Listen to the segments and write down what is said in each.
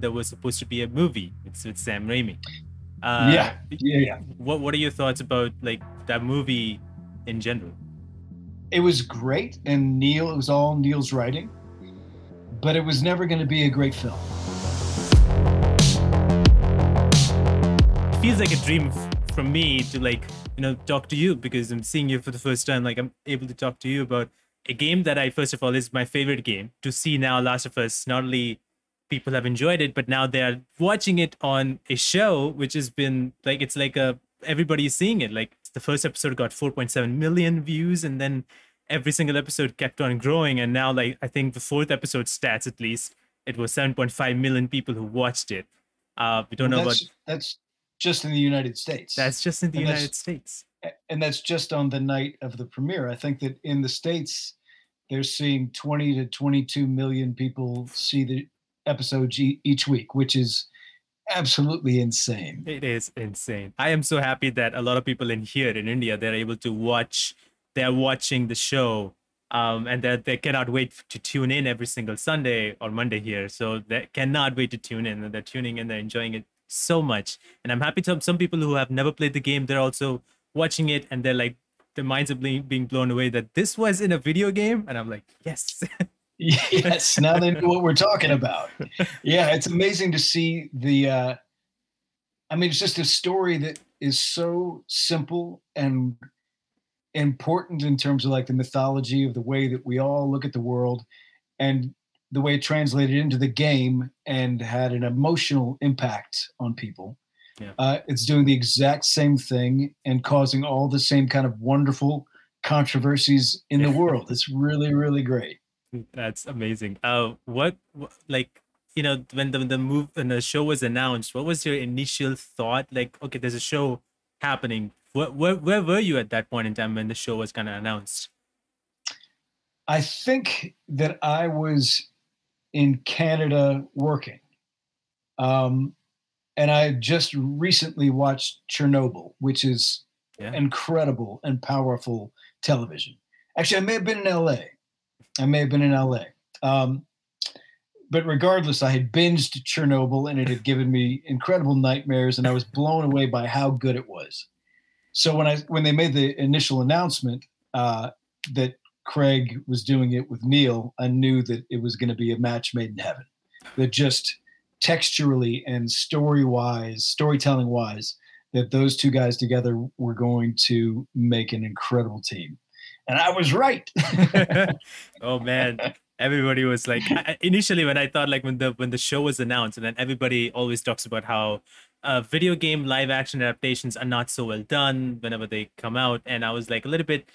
there was supposed to be a movie. It's with Sam Raimi. Uh, yeah, yeah, yeah. What What are your thoughts about like that movie in general? It was great, and Neil. It was all Neil's writing, but it was never going to be a great film. It feels like a dream from me to like you know talk to you because I'm seeing you for the first time. Like I'm able to talk to you about a game that I first of all is my favorite game to see now. Last of Us not only people have enjoyed it, but now they are watching it on a show which has been like it's like a everybody's seeing it. Like the first episode got 4.7 million views, and then every single episode kept on growing, and now like I think the fourth episode stats at least it was 7.5 million people who watched it. Uh, we don't well, know that's, about that's just in the United States. That's just in the and United States. And that's just on the night of the premiere. I think that in the States, they're seeing 20 to 22 million people see the episodes each week, which is absolutely insane. It is insane. I am so happy that a lot of people in here in India, they're able to watch, they're watching the show um, and that they cannot wait to tune in every single Sunday or Monday here. So they cannot wait to tune in and they're tuning in, they're enjoying it so much. And I'm happy to have some people who have never played the game, they're also watching it and they're like, their minds are being blown away that this was in a video game. And I'm like, yes. yes, now they know what we're talking about. Yeah, it's amazing to see the. Uh, I mean, it's just a story that is so simple and important in terms of like the mythology of the way that we all look at the world and the way it translated into the game and had an emotional impact on people. Yeah. Uh, it's doing the exact same thing and causing all the same kind of wonderful controversies in the world. It's really, really great. That's amazing. Uh, what, like you know when the the move when the show was announced, what was your initial thought? Like, okay, there's a show happening. Where where, where were you at that point in time when the show was kind of announced? I think that I was in Canada working. Um, and I just recently watched Chernobyl, which is yeah. incredible and powerful television. Actually, I may have been in LA. I may have been in LA. Um, but regardless, I had binged Chernobyl and it had given me incredible nightmares, and I was blown away by how good it was. So when I when they made the initial announcement uh, that Craig was doing it with Neil, I knew that it was going to be a match made in heaven. That just texturally and story wise, storytelling wise, that those two guys together were going to make an incredible team and I was right. oh man, everybody was like initially when I thought like when the when the show was announced, and then everybody always talks about how uh, video game live action adaptations are not so well done whenever they come out, and I was like a little bit.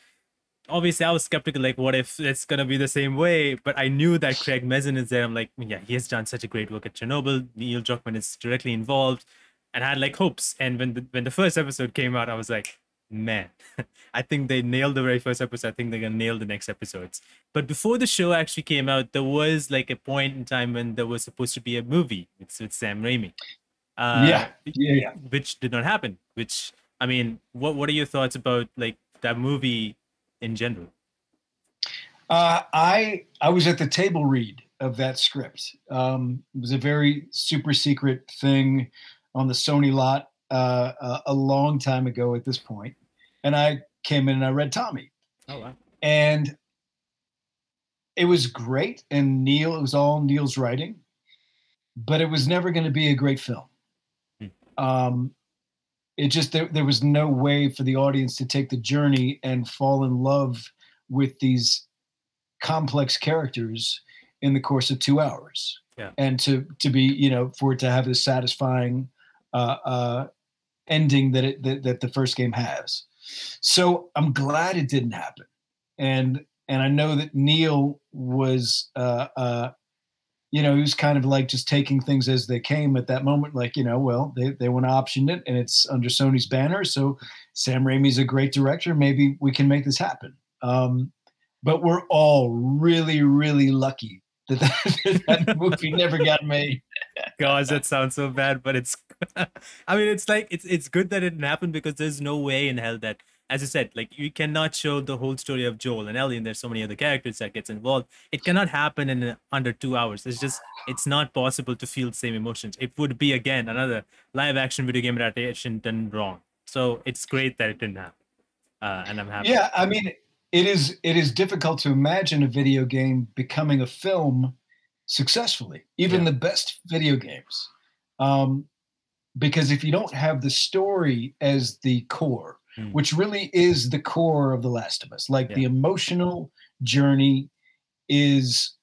Obviously, I was skeptical. Like, what if it's gonna be the same way? But I knew that Craig Mazin is there. I'm like, yeah, he has done such a great work at Chernobyl. Neil Druckmann is directly involved, and I had like hopes. And when the when the first episode came out, I was like, man, I think they nailed the very first episode. I think they're gonna nail the next episodes. But before the show actually came out, there was like a point in time when there was supposed to be a movie with, with Sam Raimi. Uh, yeah, yeah, yeah. Which did not happen. Which I mean, what what are your thoughts about like that movie in general? Uh, I I was at the table read of that script. Um, it was a very super secret thing on the Sony lot uh, a, a, long time ago at this point, and I came in and I read Tommy. Oh wow! And it was great, and Neil. It was all Neil's writing, but it was never going to be a great film. Hmm. Um, it just there, there was no way for the audience to take the journey and fall in love with these complex characters in the course of two hours. Yeah. And to to be, you know, for it to have this satisfying uh, uh, ending that it that, that the first game has. So I'm glad it didn't happen, and and I know that Neil was, uh, uh, you know, he was kind of like just taking things as they came at that moment. Like you know, well, they they want to option it, and it's under Sony's banner. So Sam Raimi's a great director. Maybe we can make this happen. Um, but we're all really, really lucky that that, that movie never got made. Gosh, that sounds so bad, but it's. I mean, it's like it's it's good that it didn't happen because there's no way in hell that as I said, like you cannot show the whole story of Joel and Ellie, and there's so many other characters that gets involved. It cannot happen in uh, under two hours. It's just it's not possible to feel the same emotions. It would be again another live action video game adaptation done wrong. So it's great that it didn't happen, uh, and I'm happy. Yeah, I mean, it is it is difficult to imagine a video game becoming a film successfully, even Yeah. the best video games. Um, because if you don't have the story as the core, Hmm. which really is the core of The Last of Us, like the emotional journey is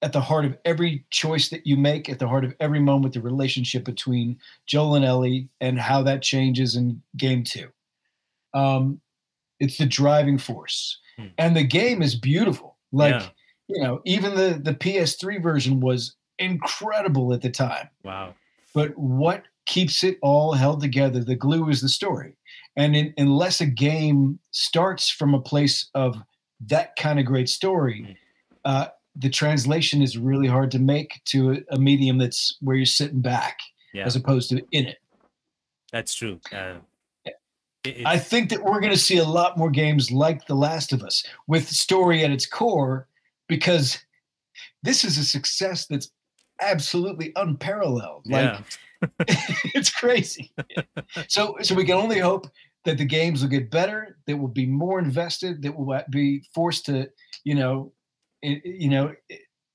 at the heart of every choice that you make, at the heart of every moment, the relationship between Joel and Ellie and how that changes in game two. Um, it's the driving force. Hmm. And the game is beautiful. Like, Yeah. you know, even the, the PS3 version was incredible at the time. Wow. But what keeps it all held together, the glue is the story. And in, unless a game starts from a place of that kind of great Hmm. story, uh, the translation is really hard to make to a, a medium that's where you're sitting back Yeah, as opposed to in it. that's true. Uh, I think that we're going to see a lot more games like The Last of Us with story at its core because this is a success that's absolutely unparalleled. Like yeah. it's crazy. so so we can only hope that the games will get better, that will be more invested, that will be forced to, you know, you know,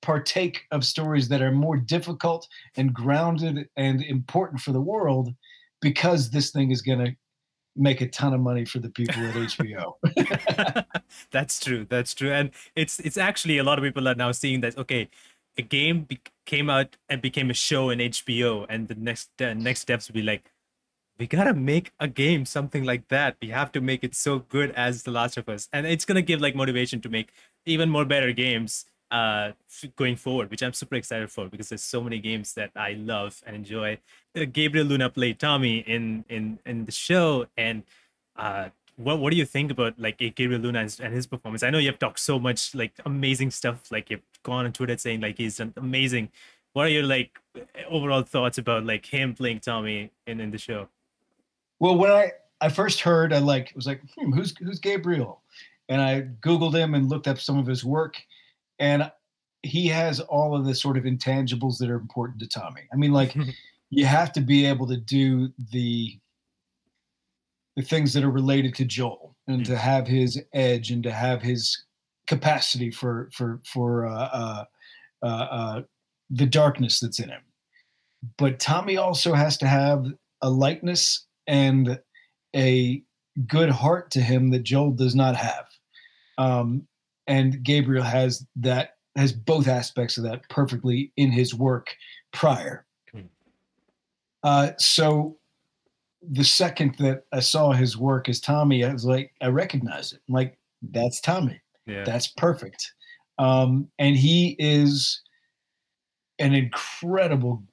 partake of stories that are more difficult and grounded and important for the world because this thing is going to make a ton of money for the people at HBO. that's true that's true and it's it's actually a lot of people are now seeing that okay a game be- came out and became a show in hbo and the next uh, next steps will be like we gotta make a game something like that. We have to make it so good as the last of us. And it's gonna give like motivation to make even more better games uh going forward which i'm super excited for because there's so many games that i love and enjoy uh, gabriel luna played tommy in in in the show and uh what what do you think about like Gabriel Luna and, and his performance? I know you have talked so much like amazing stuff, like you've gone on Twitter saying like he's done amazing. What are your like overall thoughts about like him playing Tommy in, in the show? Well, when I I first heard, I like was like, hmm, who's who's Gabriel? And I googled him and looked up some of his work, and he has all of the sort of intangibles that are important to Tommy. I mean, like you have to be able to do the the things that are related to Joel and to have his edge and to have his capacity for for for uh, uh, uh, uh, the darkness that's in him. But Tommy also has to have a lightness and a good heart to him that Joel does not have. Um, and Gabriel has that has both aspects of that perfectly in his work prior. Hmm. Uh, so the second that I saw his work as Tommy, I was like, I recognize it. I'm like, that's Tommy. Yeah. That's perfect. Um, and he is an incredible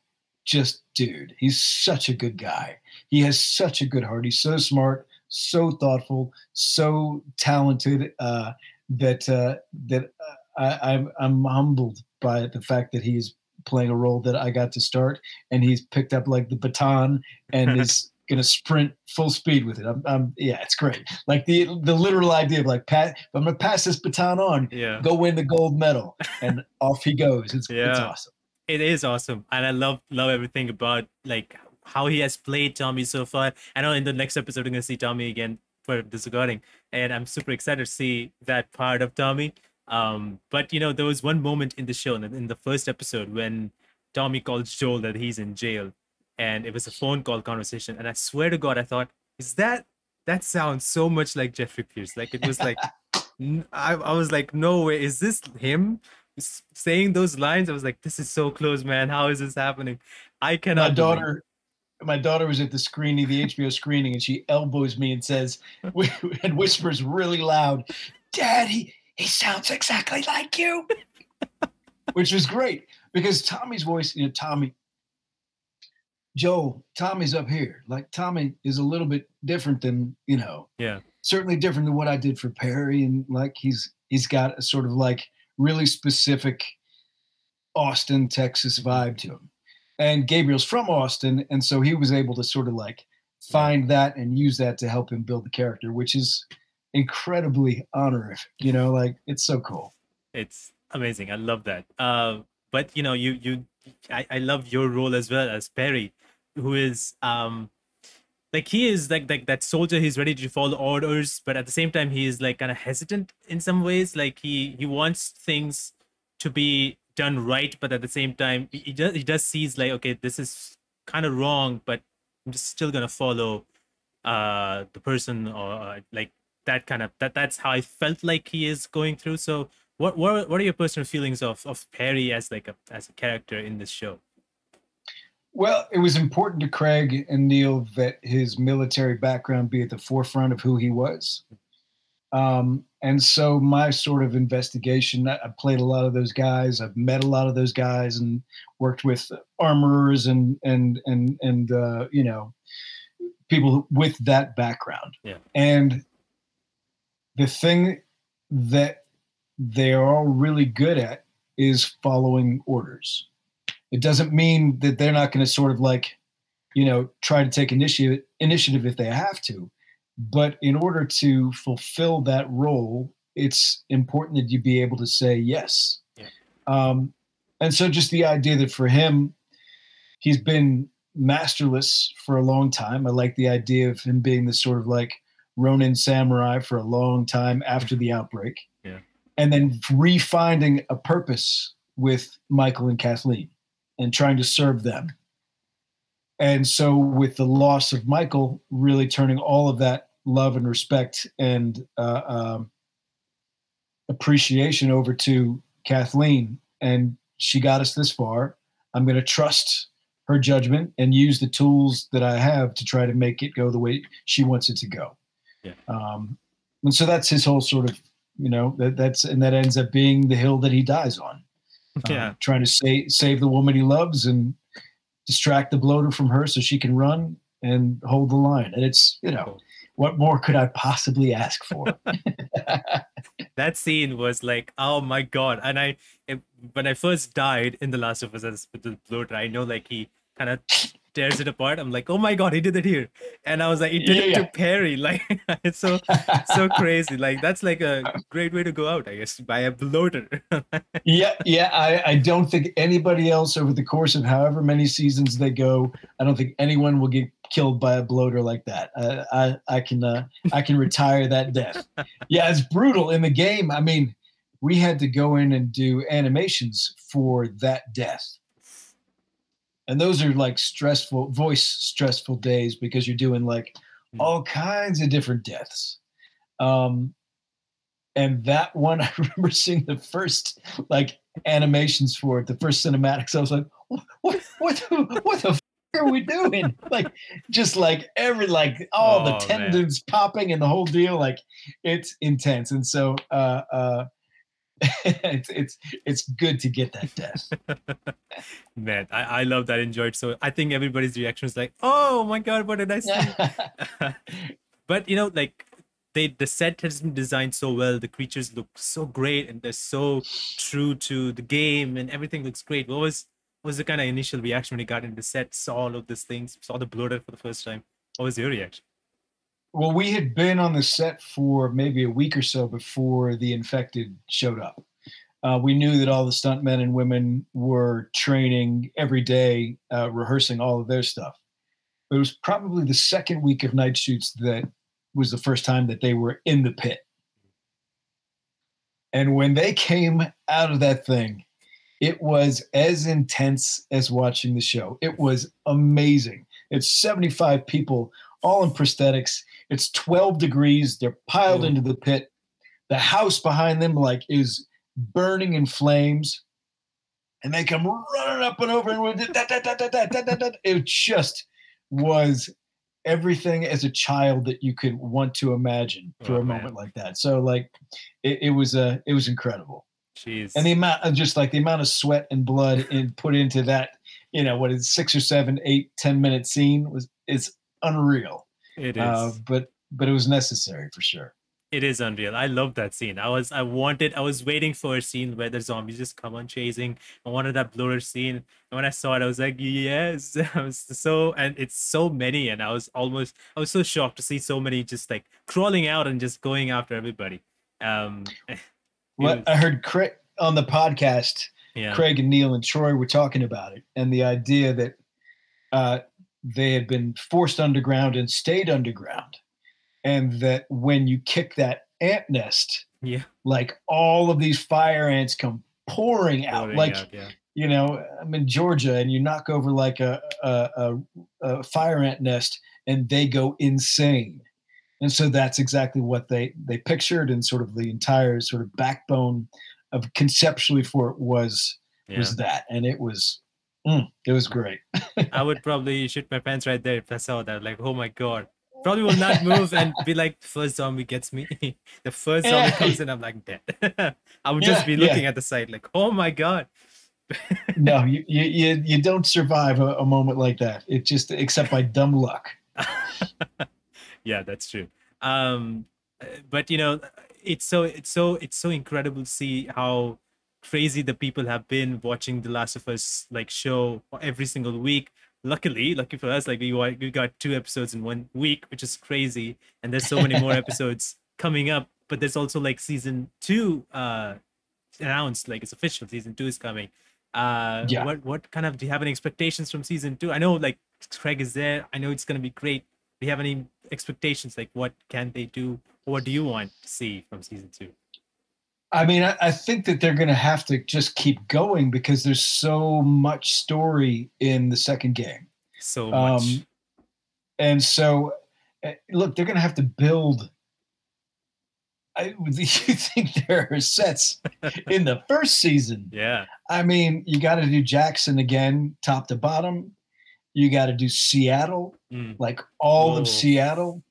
just dude. He's such a good guy. He has such a good heart. He's so smart, so thoughtful, so talented uh, that uh, that uh, I, I'm I'm humbled by the fact that he's playing a role that I got to start, and he's picked up like the baton and is going to sprint full speed with it. I'm, I'm yeah, it's great. Like the the literal idea of like pat, I'm going to pass this baton on, yeah. go win the gold medal, and off he goes. It's it's Yeah. awesome. it is awesome and i love love everything about like how he has played tommy so far i know in the next episode we're going to see tommy again for disregarding and i'm super excited to see that part of tommy um but you know there was one moment in the show in the, first episode when tommy calls joel that he's in jail and it was a phone call conversation and i swear to god i thought is that that sounds so much like jeffrey pierce like it was like I, I was like no way is this him saying those lines, I was like, "This is so close, man. How is this happening?" I cannot. my daughter my daughter was at the screening the hbo screening and she elbows me and says and whispers really loud dad he, he sounds exactly like you. Which was great because tommy's voice you know tommy joe tommy's up here. Like tommy is a little bit different than you know Yeah. certainly different than what i did for perry and like he's he's got a sort of like really specific austin texas vibe to him and Gabriel's from Austin, and so he was able to sort of like find that and use that to help him build the character, which is incredibly honorific. You know, like it's so cool. It's amazing. I love that. Uh, but you know, you you, I, I love your role as well as Perry, who is um, like he is like like that soldier. He's ready to follow orders, but at the same time, he is like kind of hesitant in some ways. Like he he wants things to be done right, but at the same time, he does he does sees like okay, this is kind of wrong, but I'm just still gonna follow uh the person or uh, like that kind of that that's how I felt like he is going through. So what what what are your personal feelings of of Perry as like a as a character in this show? Well, it was important to Craig and Neil that his military background be at the forefront of who he was. Um, and so my sort of investigation, I played a lot of those guys. I've met a lot of those guys and worked with armorers and and and and uh, you know people with that background. Yeah. And the thing that they're all really good at is following orders. It doesn't mean that they're not going to sort of like, you know, try to take initiative initiative if they have to. But in order to fulfill that role, it's important that you be able to say yes. Yeah. Um, and so just the idea that for him, he's been masterless for a long time. I like the idea of him being the sort of like Ronin samurai for a long time after the outbreak. Yeah. And then refinding a purpose with Michael and Kathleen and trying to serve them. And so, with the loss of Michael, really turning all of that love and respect and uh, um, appreciation over to Kathleen. And she got us this far. I'm going to trust her judgment and use the tools that I have to try to make it go the way she wants it to go. Yeah. Um, and so that's his whole sort of, you know, that, that's and that ends up being the hill that he dies on. Yeah. Um, trying to save save the woman he loves and distract the bloater from her so she can run and hold the line. And it's, you know, what more could I possibly ask for? that scene was like, oh my god! And I, it, when I first died in The Last of Us with the bloater, I know like he kind of tears it apart. I'm like, oh my god, he did it here, and I was like, he did Yeah, it yeah. to Perry. Like, it's so so crazy. Like that's like a great way to go out, I guess, by a bloater. yeah, yeah. I, I don't think anybody else over the course of however many seasons they go, I don't think anyone will get killed by a bloater like that. I I, I can uh, I can retire that death. Yeah, it's brutal in the game. I mean, we had to go in and do animations for that death. And those are like stressful, voice stressful days because you're doing like Mm. all kinds of different deaths. Um, and that one, I remember seeing the first like animations for it, the first cinematics. I was like, what, what, what, the, what the f- are we doing? Like, just like every, like all Oh, the man. tendons popping and the whole deal. Like, it's intense. And so, uh, uh, it's it's it's good to get that death. Man, I, I love that. Enjoyed so. I think everybody's reaction is like, oh my god, what did I see? but you know, like they the set has been designed so well. The creatures look so great, and they're so true to the game, and everything looks great. What was what was the kind of initial reaction when you got into the set, saw all of these things, saw the bloater for the first time? What was your reaction? Well, we had been on the set for maybe a week or so before the infected showed up. Uh, we knew that all the stuntmen and women were training every day, uh, rehearsing all of their stuff. But it was probably the second week of night shoots that was the first time that they were in the pit. And when they came out of that thing, it was as intense as watching the show. It was amazing. It's 75 people, all in prosthetics. It's 12 degrees. They're piled Mm. into the pit. The house behind them, like, is burning in flames. And they come running up and over, and da, da, da, da, da, da, da, da. it just was everything as a child that you could want to imagine for Oh, a man. moment like that. So, like, it, it was uh, it was incredible Jeez. and the amount of just like the amount of sweat and blood in put into that you know what is six or seven eight ten minute scene was is unreal it is. uh, but but it was necessary for sure It is unreal. I love that scene. I was I wanted I was waiting for a scene where the zombies just come on chasing. I wanted that blur scene. And when I saw it, I was like, yes. I was so and it's so many, and I was almost I was so shocked to see so many just like crawling out and just going after everybody. Um well, was, I heard Craig on the podcast, yeah. Craig and Neil and Troy were talking about it, and the idea that uh, they had been forced underground and stayed underground and that when you kick that ant nest, yeah, like all of these fire ants come pouring out, pouring like. Out, yeah. You know, I'm in Georgia, and you knock over like a, a, a, a fire ant nest, and they go insane and so that's exactly what they they pictured and sort of the entire sort of backbone of conceptually for it was yeah. was that and it was mm, it was great. I would probably shoot my pants right there if i saw that like oh my god. Probably will not move and be like first zombie gets me. The first zombie comes in i'm like dead. I would yeah, just be looking yeah. at the site like oh my god. No you, you you don't survive a, a moment like that. It just except by dumb luck. Yeah that's true. Um but you know it's so it's so it's so incredible to see how crazy the people have been watching the last of us like show every single week luckily, lucky for us, like we we got two episodes in one week, which is crazy. And there's so many more episodes coming up. But there's also like season two uh announced, like it's official. Season two is coming. Uh, yeah. What what kind of do you have any expectations from season two? I know like Craig is there. I know it's gonna be great. Do you have any expectations? Like what can they do? What do you want to see from season two? I mean, I, I, think that they're going to have to just keep going because there's so much story in the second game. So much. Um, and so, eh, look, they're going to have to build. I, you think there are sets in the first season? Yeah. I mean, you got to do Jackson again, top to bottom. You got to do Seattle, mm. like all of Seattle.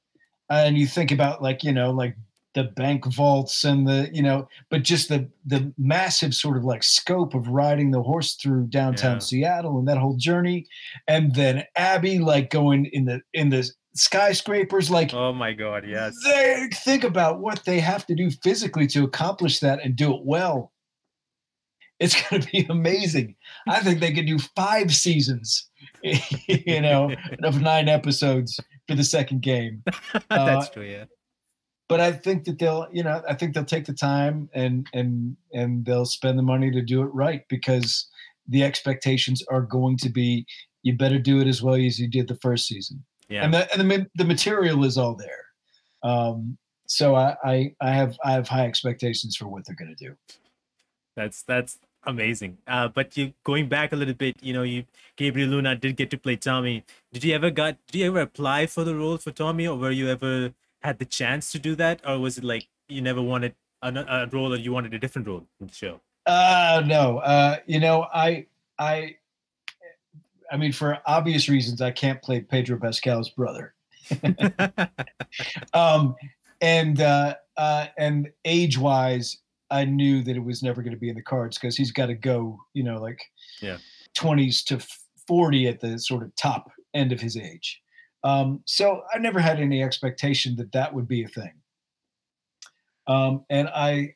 And you think about like you know like the bank vaults and the you know but just the the massive sort of like scope of riding the horse through downtown yeah. seattle and that whole journey. And then abby like going in the in the skyscrapers like oh my god yes. they think about what they have to do physically to accomplish that and do it well. It's going to be amazing. I think they could do five seasons you know of nine episodes for the second game. That's uh, true yeah but I think that they'll, you know, I think they'll take the time and and and they'll spend the money to do it right because the expectations are going to be you better do it as well as you did the first season. Yeah. And the and the, the material is all there. Um, so I, I I have I have high expectations for what they're going to do. That's that's amazing. Uh, but you going back a little bit, you know, you Gabriel Luna did get to play Tommy. Did you ever got? Did you ever apply for the role for Tommy, or were you ever had the chance to do that, or was it like you never wanted a, a role or you wanted a different role in the show? Uh, no. Uh, you know, I, I, I mean, for obvious reasons, I can't play Pedro Pascal's brother. um, and uh, uh, and age wise, I knew that it was never going to be in the cards because he's got to go, you know, like yeah, twenties to forty at the sort of top end of his age. Um, so I never had any expectation that that would be a thing. Um, and I,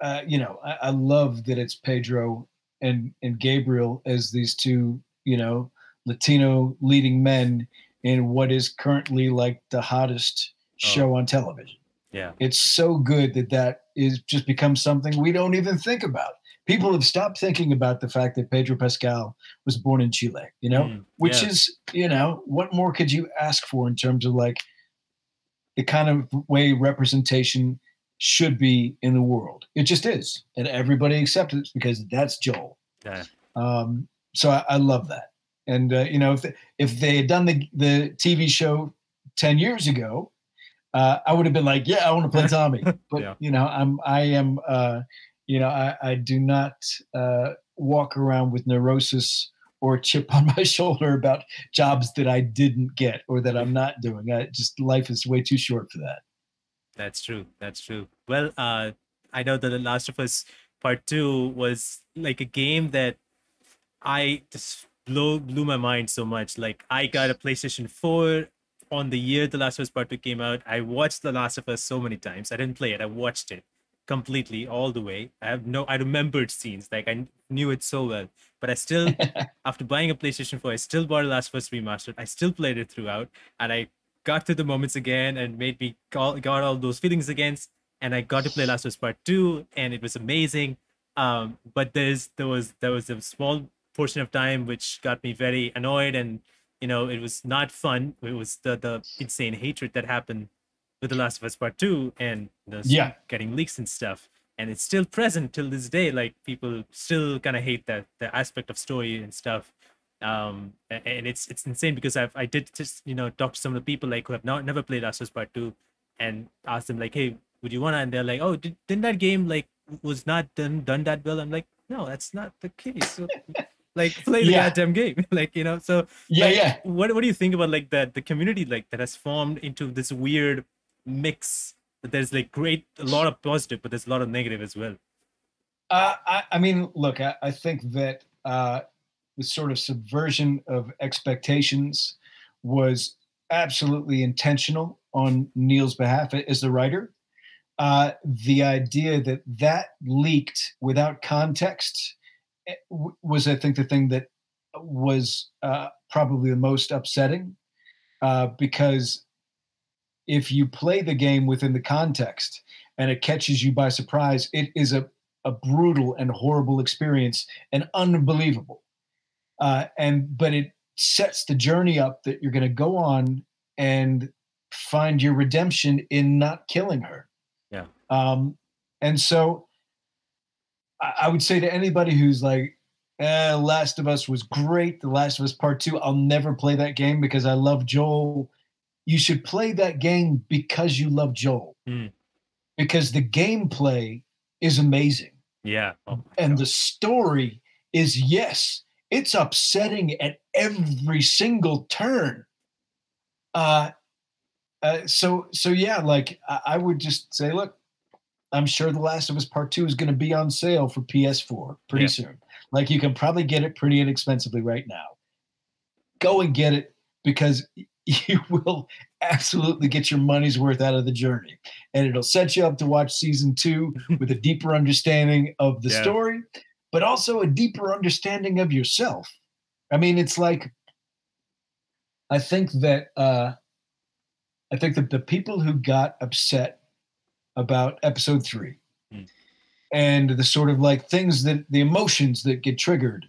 uh, you know, I, I, love that it's Pedro and and Gabriel as these two, you know, Latino leading men in what is currently like the hottest oh. show on television. Yeah, it's so good that that is just becomes something we don't even think about people have stopped thinking about the fact that Pedro Pascal was born in Chile, you know, mm, which yeah. is, you know, what more could you ask for in terms of like the kind of way representation should be in the world? It just is. And everybody accepts it because that's Joel. Yeah. Um, so I, I, love that. And, uh, you know, if, if they had done the, the TV show 10 years ago, uh, I would have been like, yeah, I want to play Tommy. But, yeah. you know, I'm, I am, uh, you know, I, I do not uh, walk around with neurosis or chip on my shoulder about jobs that I didn't get or that I'm not doing. I just life is way too short for that. That's true. That's true. Well, uh, I know that The Last of Us Part Two was like a game that I just blew blew my mind so much. Like I got a PlayStation Four on the year The Last of Us Part 2 came out, I watched The Last of Us so many times. I didn't play it, I watched it completely all the way. I have no, I remembered scenes, like I knew it so well. But I still, after buying a PlayStation 4, I still bought Last first Remastered. I still played it throughout, and I got to the moments again and made me call, got all those feelings again. And I got to play Last of Us Part 2, and it was amazing. Um, but there's there was there was a small portion of time which got me very annoyed and you know it was not fun it was the the insane hatred that happened with the last of us part 2 and the Yeah. getting leaks and stuff and it's still present till this day like people still kind of hate that the aspect of story and stuff um and it's it's insane because i've i did just you know talk to some of the people like who have not never played last of us part 2 and ask them like hey would you want to and they're like oh did, didn't that game like was not done done that well i'm like no that's not the case So, like play the Yeah. goddamn game like you know so yeah, like, yeah. what what do you think about like that the community like that has formed into this weird mix there's like great a lot of positive but there's a lot of negative as well Uh, I, I mean, look, I, I think that uh, the sort of subversion of expectations was absolutely intentional on Neil's behalf as the writer. Uh, the idea that that leaked without context eh, was, I think, the thing that was uh, probably the most upsetting uh, because if you play the game within the context and it catches you by surprise, it is a a brutal and horrible experience and unbelievable. Uh, and but it sets the journey up that you're going to go on and find your redemption in not killing her. Yeah. Um, and so I, I would say to anybody who's like, eh, Last of Us was great. The Last of Us Part Two, I'll never play that game because I love Joel. You should play that game because you love Joel. Hmm. Because the gameplay is amazing yeah oh and God. the story is yes it's upsetting at every single turn uh, uh so so yeah like I, I would just say look i'm sure the last of us part two is going to be on sale for ps4 pretty Yeah. soon like you can probably get it pretty inexpensively right now go and get it because you will absolutely get your money's worth out of the journey and it'll set you up to watch season two with a deeper understanding of the Yeah. story, but also a deeper understanding of yourself. I mean, it's like I think that uh, I think that the people who got upset about episode three Hmm. and the sort of like things that the emotions that get triggered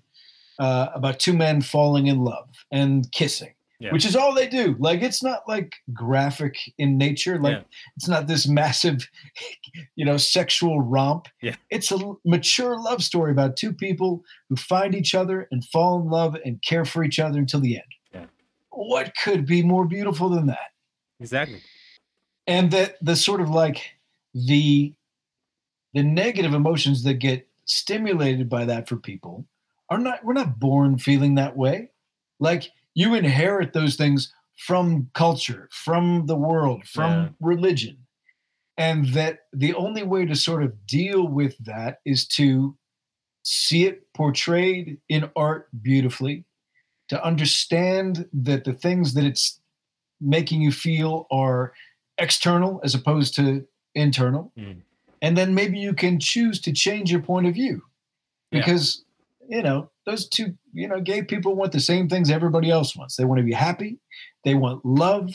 uh, about two men falling in love and kissing. Yeah. Which is all they do. Like it's not like graphic in nature. Like Yeah. it's not this massive, you know, sexual romp. Yeah. It's a mature love story about two people who find each other and fall in love and care for each other until the end. Yeah. What could be more beautiful than that? exactly And that the sort of like the the negative emotions that get stimulated by that for people are not we're not born feeling that way. Like you inherit those things from culture, from the world, from Yeah. religion. And that the only way to sort of deal with that is to see it portrayed in art beautifully, to understand that the things that it's making you feel are external as opposed to internal. Mm. And then maybe you can choose to change your point of view Yeah. because, you know, those two, you know, gay people want the same things everybody else wants. They want to be happy, they want love,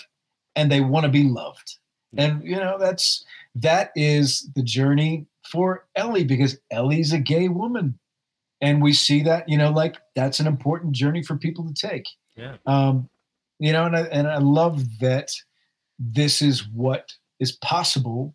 and they want to be loved. And, you know, that's, that is the journey for Ellie because Ellie's a gay woman. And we see that, you know, like that's an important journey for people to take. Yeah. Um, you know, and I, and I love that this is what is possible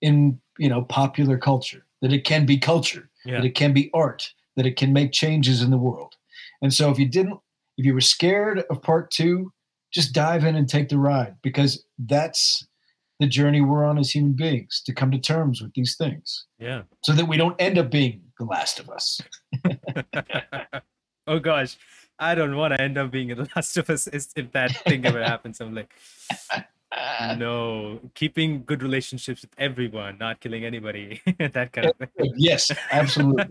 in you know popular culture that it can be culture yeah that it can be art that it can make changes in the world. And so if you didn't if you were scared of part two just dive in and take the ride because that's the journey we're on as human beings to come to terms with these things. Yeah. So that we don't end up being the last of us. Oh gosh. I don't want to end up being the last of us if that thing ever happens. I'm like no. Keeping good relationships with everyone not killing anybody that kind of thing. yes absolutely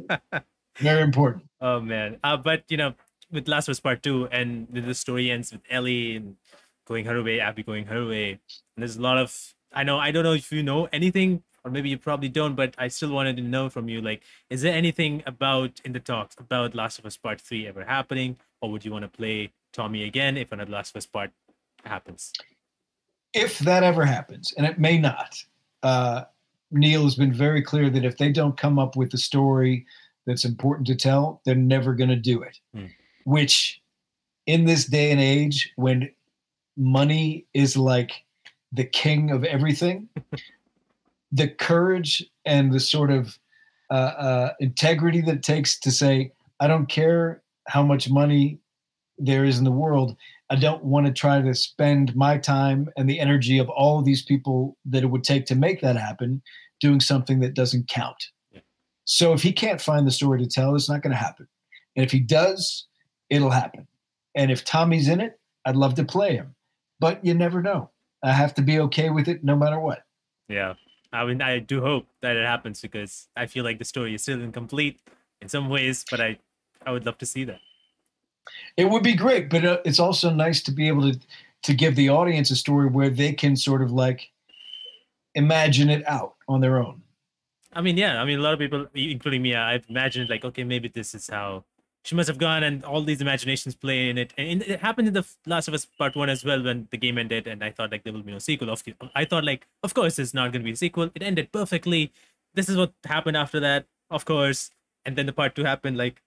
very important Oh man. Uh, but you know, with Last of Us Part Two, and the the story ends with Ellie and going her way, Abby going her way. And there's a lot of I know I don't know if you know anything or maybe you probably don't, but I still wanted to know from you like is there anything about in the talks about Last of Us Part 3 ever happening or would you want to play Tommy again if another Last of Us part happens? If that ever happens, and it may not, uh, Neil has been very clear that if they don't come up with a story that's important to tell, they're never going to do it. Hmm. Which, in this day and age, when money is like the king of everything, the courage and the sort of uh, uh, integrity that it takes to say, I don't care how much money there is in the world. I don't want to try to spend my time and the energy of all of these people that it would take to make that happen doing something that doesn't count. So if he can't find the story to tell, it's not going to happen. And if he does, it'll happen. And if Tommy's in it, I'd love to play him. But you never know. I have to be okay with it no matter what. Yeah. I mean, I do hope that it happens because I feel like the story is still incomplete in some ways, but I, I would love to see that. It would be great, but uh, it's also nice to be able to to give the audience a story where they can sort of like imagine it out on their own. I mean, yeah. I mean, a lot of people, including me, I've imagined like, okay, maybe this is how she must have gone, and all these imaginations play in it. And it happened in the Last of Us Part One as well when the game ended, and I thought like there will be no sequel. Of I thought like, of course, it's not going to be a sequel. It ended perfectly. This is what happened after that, of course. And then the Part Two happened. Like,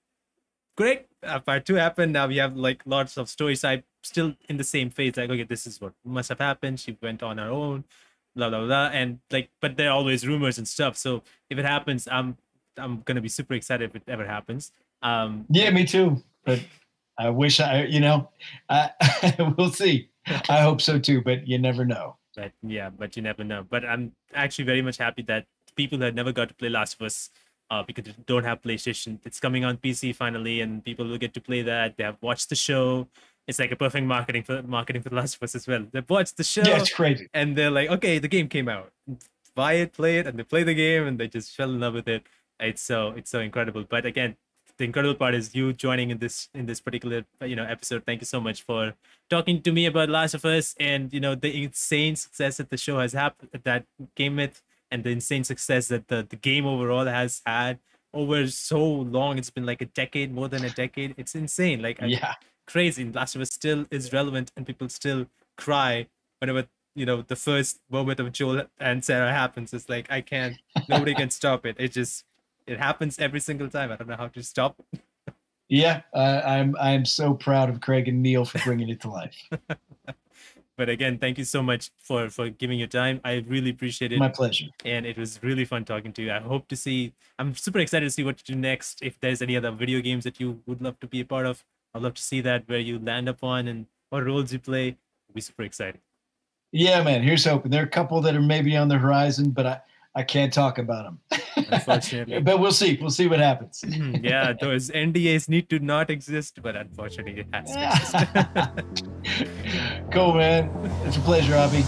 great. Uh, part Two happened. Now we have like lots of stories. I'm still in the same phase. Like, okay, this is what must have happened. She went on her own blah blah blah and like but there are always rumors and stuff so if it happens i'm i'm gonna be super excited if it ever happens um Yeah, me too. But I wish I, you know, I, we'll see. I hope so too, but you never know. but yeah but you never know but i'm actually very much happy that people that never got to play last of us uh, because they don't have playstation it's coming on pc finally and people will get to play that they have watched the show it's like a perfect marketing for marketing for the last of us as well they've watched the show Yeah, it's crazy. and they're like, okay, the game came out. Buy it, play it, and they play the game, and they just fell in love with it. It's so it's so incredible. But again, the incredible part is you joining in this in this particular you know episode. Thank you so much for talking to me about Last of Us and you know the insane success that the show has happened that came with, and the insane success that the the game overall has had over so long. It's been like a decade, more than a decade. It's insane. Like I- Crazy. Last of Us still is relevant, and people still cry whenever you know the first moment of Joel and Sarah happens. It's like I can't. Nobody can stop it. It just it happens every single time. I don't know how to stop. it. Yeah, uh, I'm I'm so proud of Craig and Neil for bringing it to life. But again, thank you so much for for giving your time. I really appreciate it. My pleasure. and it was really fun talking to you. I hope to see. I'm super excited to see what you do next. If there's any other video games that you would love to be a part of, I'd love to see that where you land upon and what roles you play. It'd be super exciting. Yeah, man. Here's hoping. There are a couple that are maybe on the horizon, but I I can't talk about them. Unfortunately. but we'll see. We'll see what happens. Hmm, yeah, those NDAs need to not exist, but unfortunately, it has to exist. cool, man. It's a pleasure, Avi.